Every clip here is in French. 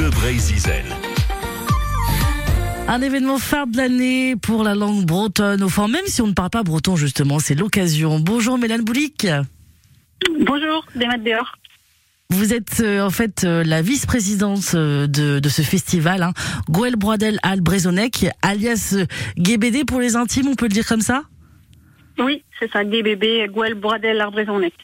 Bleu Brésil. Un événement phare de l'année pour la langue bretonne. Au fond, même si on ne parle pas breton, justement, c'est l'occasion. Bonjour Mélane Boulic. Bonjour, des maths dehors. Vous êtes euh, en fait euh, la vice-présidente euh, de, de ce festival, hein. Goël Broadel Al Brezonec, alias GBD pour les intimes, on peut le dire comme ça? Oui, c'est ça, DBB, Gouel, Bradel, Arbrezonnec.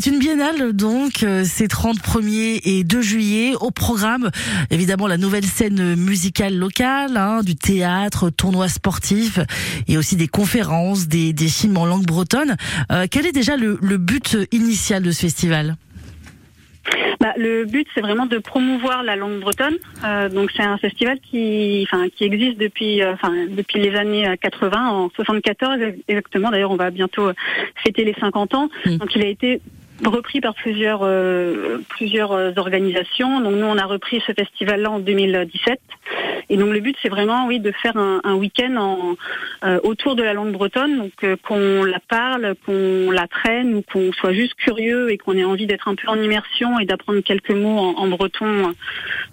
C'est une biennale donc, euh, c'est 30 1er et 2 juillet. Au programme, évidemment, la nouvelle scène musicale locale, hein, du théâtre, tournois sportifs et aussi des conférences, des, des films en langue bretonne. Euh, quel est déjà le, le but initial de ce festival? Bah, le but, c'est vraiment de promouvoir la langue bretonne. Euh, donc, c'est un festival qui, enfin, qui existe depuis, euh, enfin, depuis les années euh, 80, en 74 exactement. D'ailleurs, on va bientôt fêter les 50 ans. Mm. Donc, il a été repris par plusieurs euh, plusieurs euh, organisations. Donc nous on a repris ce festival là en 2017 et donc le but c'est vraiment oui de faire un, week-end en euh, autour de la langue bretonne donc euh, qu'on la parle, qu'on la traîne ou qu'on soit juste curieux et qu'on ait envie d'être un peu en immersion et d'apprendre quelques mots en, breton euh,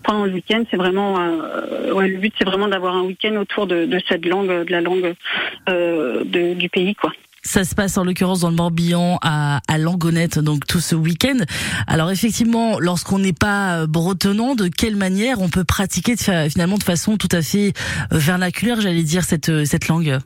pendant le week-end. C'est vraiment euh, ouais le but c'est vraiment d'avoir un week-end autour de, de cette langue de la langue de- du pays quoi. Ça se passe en l'occurrence dans le Morbihan à, à Langonette, donc tout ce week-end. Alors effectivement, lorsqu'on n'est pas euh, bretonnant, de quelle manière on peut pratiquer finalement de façon tout à fait euh, vernaculaire, j'allais dire, cette, euh, cette langue?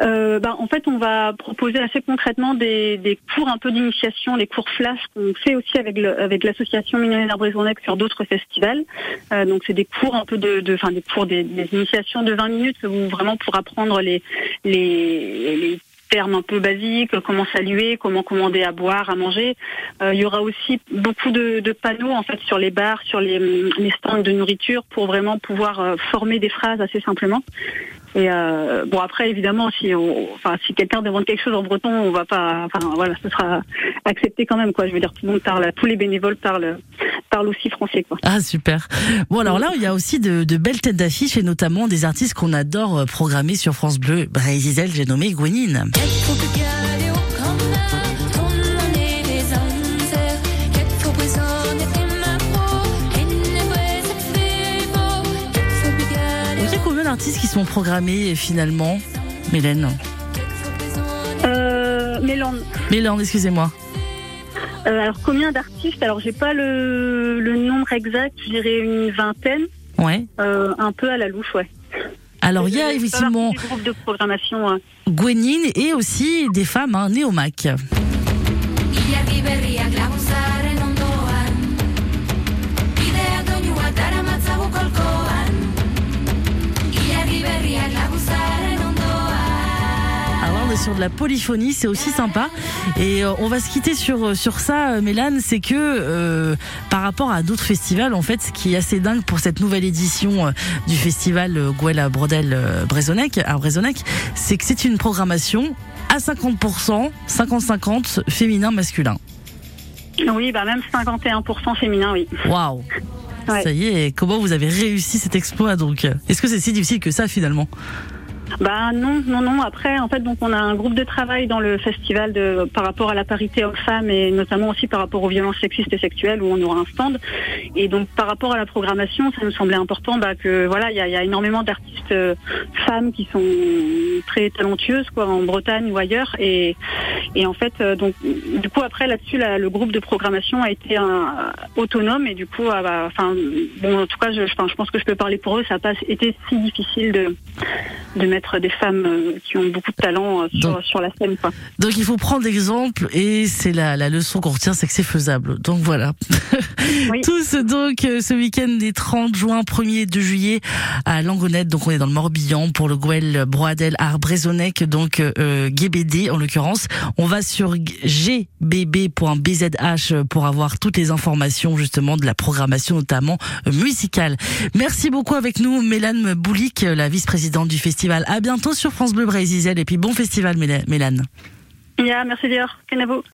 Euh, ben, en fait, on va proposer assez concrètement des, des cours un peu d'initiation, des cours flash qu'on fait aussi avec le, avec l'association Mignonnet d'Arbrezonnec sur d'autres festivals. Euh, donc, c'est des cours un peu de, de enfin des cours des, des initiations de 20 minutes où vraiment pour apprendre les les, les termes un peu basiques, comment saluer, comment commander à boire, à manger. Euh, il y aura aussi beaucoup de, de panneaux en fait sur les bars, sur les, les stands de nourriture pour vraiment pouvoir euh, former des phrases assez simplement. Et euh, bon après évidemment si on, enfin si quelqu'un demande quelque chose en breton on va pas enfin voilà ce sera accepté quand même quoi je veux dire tout le monde parle tous les bénévoles parlent parlent aussi français quoi. Ah super. Bon alors là, il y a aussi de, de belles têtes d'affiche et notamment des artistes qu'on adore euh, programmer sur France Bleu. Brésil, j'ai nommé Gwenine. Qui sont programmés finalement, Mélène Euh, Mélande. Mélène, excusez-moi. Euh, alors combien d'artistes? Alors j'ai pas le, le nombre exact, je dirais une vingtaine, Ouais. euh, un peu à la louche ouais. Alors il y a fais effectivement groupe de programmation. hein. Gwenine et aussi des femmes, hein, Néomac. Sur de la polyphonie, c'est aussi sympa. Et euh, on va se quitter sur sur ça, euh, Mélane, c'est que euh, par rapport à d'autres festivals, en fait, ce qui est assez dingue pour cette nouvelle édition euh, du festival euh, Gouela Brodel euh, Brezonec, à Brezonec, c'est que c'est une programmation à 50%, 50-50 féminin masculin. Oui, bah même 51% féminin, oui. Waouh. Ouais. Ça y est, comment vous avez réussi cet exploit donc? Est-ce que c'est si difficile que ça finalement? Bah non, non, non. Après, en fait, donc on a un groupe de travail dans le festival de par rapport à la parité homme-femme et notamment aussi par rapport aux violences sexistes et sexuelles où on aura un stand. Et donc par rapport à la programmation, ça nous semblait important bah, que voilà, il y a, il y a énormément d'artistes euh, femmes qui sont très talentueuses quoi en Bretagne ou ailleurs. Et et en fait, euh, donc du coup après là-dessus, le groupe de programmation a été un- autonome et du coup, ah, bah, enfin bon, en tout cas, je, je pense que je peux parler pour eux. Ça n'a pas été si difficile de de mettre des femmes euh, qui ont beaucoup de talent euh, sur, Donc- sur la scène. Quoi. Donc il faut prendre l'exemple et c'est la, la leçon qu'on retient, c'est que c'est faisable. Donc voilà. Oui. Tous donc euh, ce week-end des 30 juin, 1er et 2 juillet à Langonette. Donc on est dans le Morbihan pour le Gouel Broadel Arbrezonec, donc euh, GBD en l'occurrence. On va sur gbb.bzh pour avoir toutes les informations justement de la programmation notamment euh, musicale. Merci beaucoup avec nous Mélane Boulic, la vice-présidente du festival. À bientôt sur France Bleu Brésil et puis bon festival Méla- Mélane. Yeah, merci Dior. Kenavo.